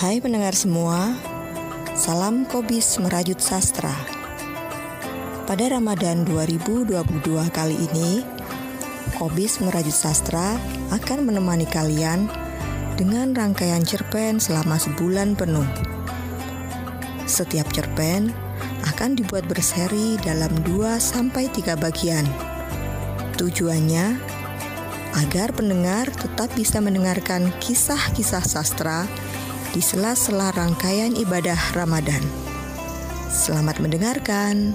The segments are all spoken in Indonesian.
Hai pendengar semua, salam Kobis Merajut Sastra. Pada Ramadan 2022 kali ini, Kobis Merajut Sastra akan menemani kalian dengan rangkaian cerpen selama sebulan penuh. Setiap cerpen akan dibuat berseri dalam 2 sampai 3 bagian. Tujuannya agar pendengar tetap bisa mendengarkan kisah-kisah sastra di sela-sela rangkaian ibadah Ramadan. Selamat mendengarkan.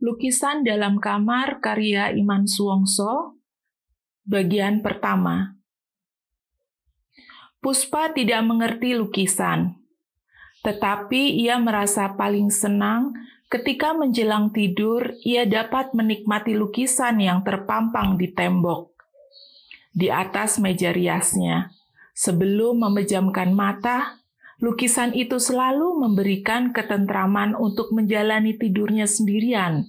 Lukisan dalam kamar karya Iman Suwongso, bagian pertama. Puspa tidak mengerti lukisan, tetapi ia merasa paling senang Ketika menjelang tidur, ia dapat menikmati lukisan yang terpampang di tembok di atas meja riasnya. Sebelum memejamkan mata, lukisan itu selalu memberikan ketentraman untuk menjalani tidurnya sendirian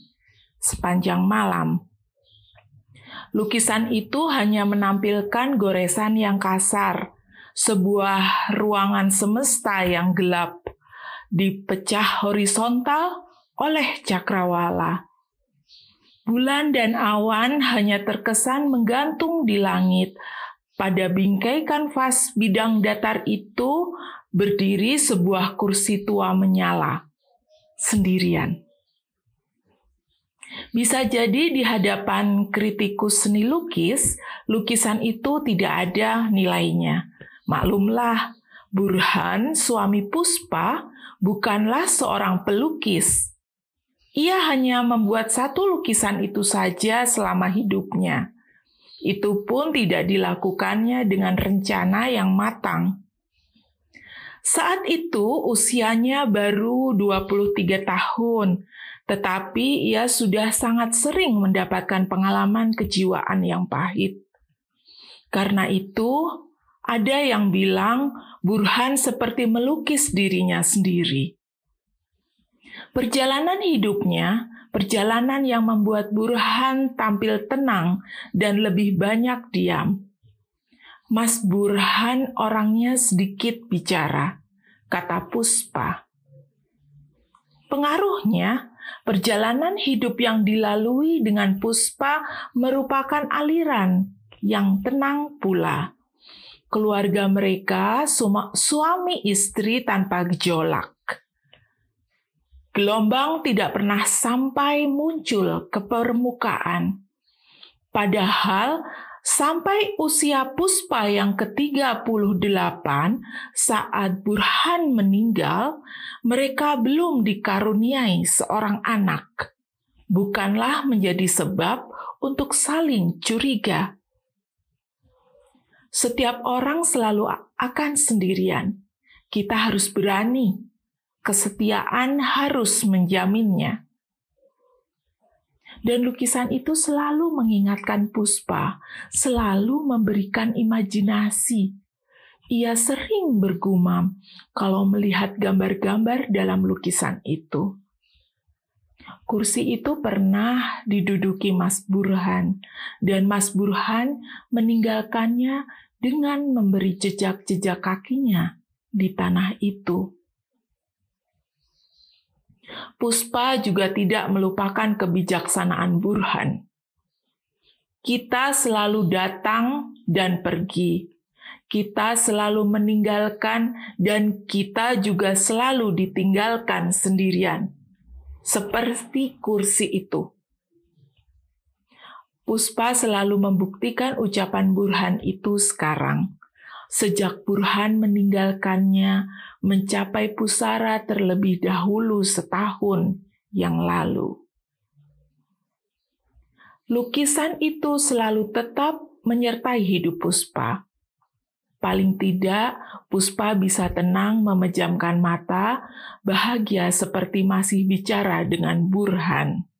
sepanjang malam. Lukisan itu hanya menampilkan goresan yang kasar, sebuah ruangan semesta yang gelap, dipecah horizontal oleh cakrawala. Bulan dan awan hanya terkesan menggantung di langit. Pada bingkai kanvas bidang datar itu berdiri sebuah kursi tua menyala, sendirian. Bisa jadi di hadapan kritikus seni lukis, lukisan itu tidak ada nilainya. Maklumlah, Burhan, suami Puspa, bukanlah seorang pelukis ia hanya membuat satu lukisan itu saja selama hidupnya. Itu pun tidak dilakukannya dengan rencana yang matang. Saat itu usianya baru 23 tahun, tetapi ia sudah sangat sering mendapatkan pengalaman kejiwaan yang pahit. Karena itu, ada yang bilang Burhan seperti melukis dirinya sendiri. Perjalanan hidupnya, perjalanan yang membuat Burhan tampil tenang dan lebih banyak diam. Mas Burhan orangnya sedikit bicara, kata Puspa. Pengaruhnya, perjalanan hidup yang dilalui dengan Puspa merupakan aliran yang tenang pula. Keluarga mereka suami istri tanpa gejolak Gelombang tidak pernah sampai muncul ke permukaan. Padahal sampai usia Puspa yang ke-38 saat Burhan meninggal, mereka belum dikaruniai seorang anak. Bukanlah menjadi sebab untuk saling curiga. Setiap orang selalu akan sendirian. Kita harus berani kesetiaan harus menjaminnya. Dan lukisan itu selalu mengingatkan Puspa, selalu memberikan imajinasi. Ia sering bergumam kalau melihat gambar-gambar dalam lukisan itu. Kursi itu pernah diduduki Mas Burhan, dan Mas Burhan meninggalkannya dengan memberi jejak-jejak kakinya di tanah itu. Puspa juga tidak melupakan kebijaksanaan Burhan. Kita selalu datang dan pergi. Kita selalu meninggalkan dan kita juga selalu ditinggalkan sendirian. Seperti kursi itu. Puspa selalu membuktikan ucapan Burhan itu sekarang. Sejak Burhan meninggalkannya, mencapai pusara terlebih dahulu setahun yang lalu. Lukisan itu selalu tetap menyertai hidup Puspa. Paling tidak, Puspa bisa tenang memejamkan mata, bahagia seperti masih bicara dengan Burhan.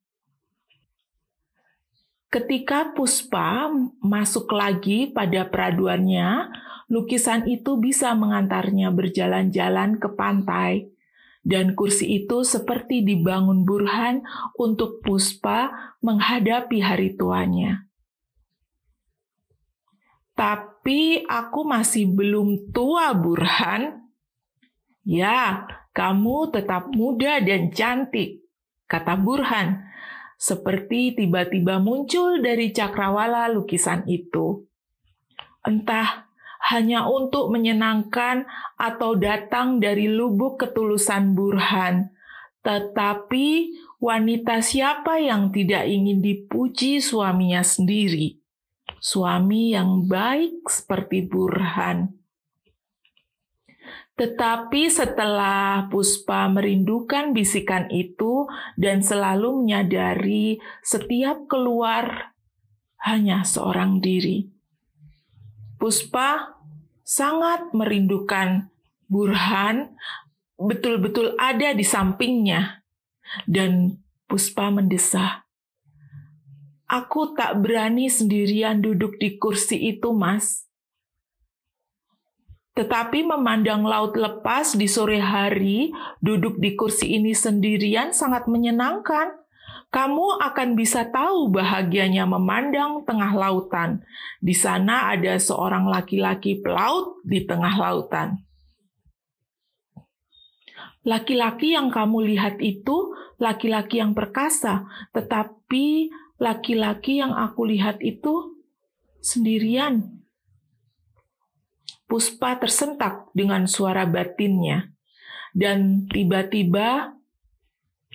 Ketika Puspa masuk lagi pada peraduannya, lukisan itu bisa mengantarnya berjalan-jalan ke pantai dan kursi itu seperti dibangun Burhan untuk Puspa menghadapi hari tuanya. Tapi aku masih belum tua, Burhan. Ya, kamu tetap muda dan cantik, kata Burhan, seperti tiba-tiba muncul dari cakrawala lukisan itu. Entah hanya untuk menyenangkan atau datang dari lubuk ketulusan Burhan. Tetapi wanita siapa yang tidak ingin dipuji suaminya sendiri? Suami yang baik seperti Burhan. Tetapi setelah Puspa merindukan bisikan itu dan selalu menyadari setiap keluar hanya seorang diri. Puspa sangat merindukan Burhan betul-betul ada di sampingnya. Dan Puspa mendesah, Aku tak berani sendirian duduk di kursi itu, Mas. Tetapi memandang laut lepas di sore hari, duduk di kursi ini sendirian sangat menyenangkan kamu akan bisa tahu bahagianya memandang tengah lautan. Di sana ada seorang laki-laki pelaut di tengah lautan. Laki-laki yang kamu lihat itu laki-laki yang perkasa, tetapi laki-laki yang aku lihat itu sendirian. Puspa tersentak dengan suara batinnya, dan tiba-tiba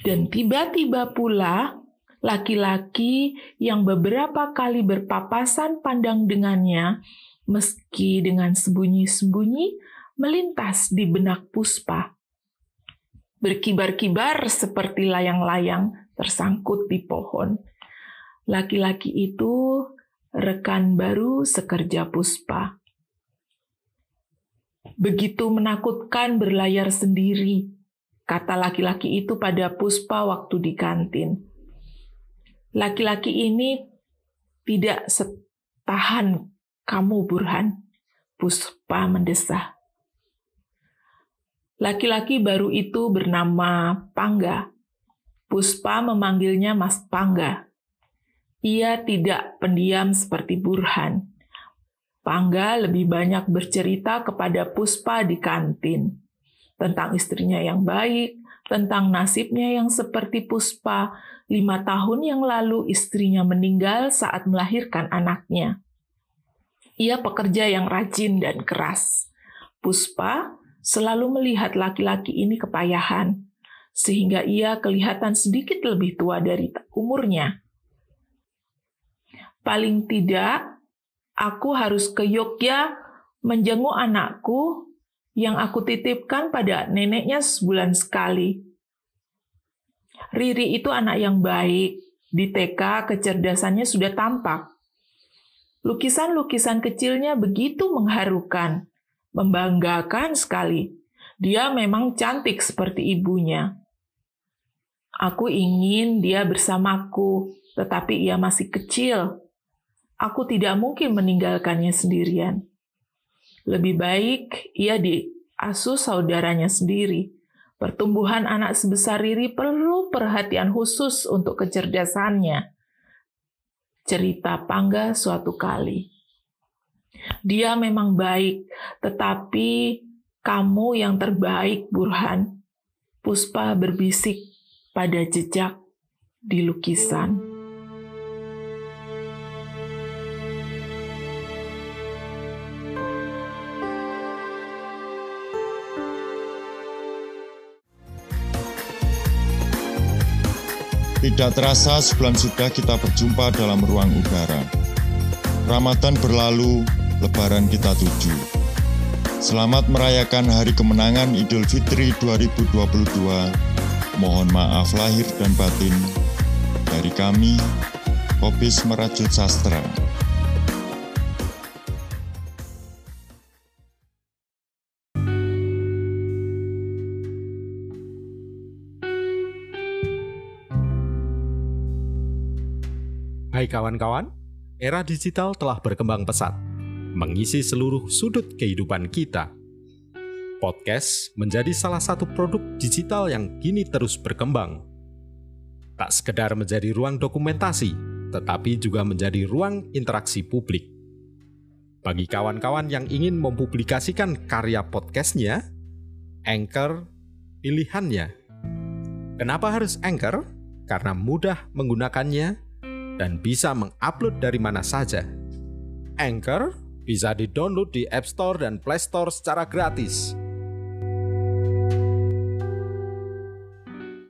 dan tiba-tiba pula laki-laki yang beberapa kali berpapasan pandang dengannya, meski dengan sembunyi-sembunyi, melintas di benak Puspa. Berkibar-kibar seperti layang-layang tersangkut di pohon. Laki-laki itu rekan baru sekerja Puspa. Begitu menakutkan berlayar sendiri, kata laki-laki itu pada Puspa waktu di kantin. Laki-laki ini tidak setahan kamu, Burhan. Puspa mendesah. Laki-laki baru itu bernama Pangga. Puspa memanggilnya Mas Pangga. Ia tidak pendiam seperti Burhan. Pangga lebih banyak bercerita kepada Puspa di kantin tentang istrinya yang baik, tentang nasibnya yang seperti Puspa. Lima tahun yang lalu istrinya meninggal saat melahirkan anaknya. Ia pekerja yang rajin dan keras. Puspa selalu melihat laki-laki ini kepayahan, sehingga ia kelihatan sedikit lebih tua dari umurnya. Paling tidak, aku harus ke Yogyakarta menjenguk anakku yang aku titipkan pada neneknya sebulan sekali. Riri itu anak yang baik, di TK kecerdasannya sudah tampak. Lukisan-lukisan kecilnya begitu mengharukan, membanggakan sekali. Dia memang cantik seperti ibunya. Aku ingin dia bersamaku, tetapi ia masih kecil. Aku tidak mungkin meninggalkannya sendirian. Lebih baik ia diasuh saudaranya sendiri. Pertumbuhan anak sebesar Riri perlu perhatian khusus untuk kecerdasannya. Cerita Pangga suatu kali. Dia memang baik, tetapi kamu yang terbaik, Burhan. Puspa berbisik pada jejak di lukisan. Tidak terasa sebulan sudah kita berjumpa dalam ruang udara. Ramadan berlalu, lebaran kita tuju. Selamat merayakan hari kemenangan Idul Fitri 2022. Mohon maaf lahir dan batin dari kami, Kopis Merajut Sastra. Hai kawan-kawan, era digital telah berkembang pesat, mengisi seluruh sudut kehidupan kita. Podcast menjadi salah satu produk digital yang kini terus berkembang. Tak sekedar menjadi ruang dokumentasi, tetapi juga menjadi ruang interaksi publik. Bagi kawan-kawan yang ingin mempublikasikan karya podcastnya, Anchor pilihannya. Kenapa harus Anchor? Karena mudah menggunakannya dan bisa mengupload dari mana saja. Anchor bisa di-download di App Store dan Play Store secara gratis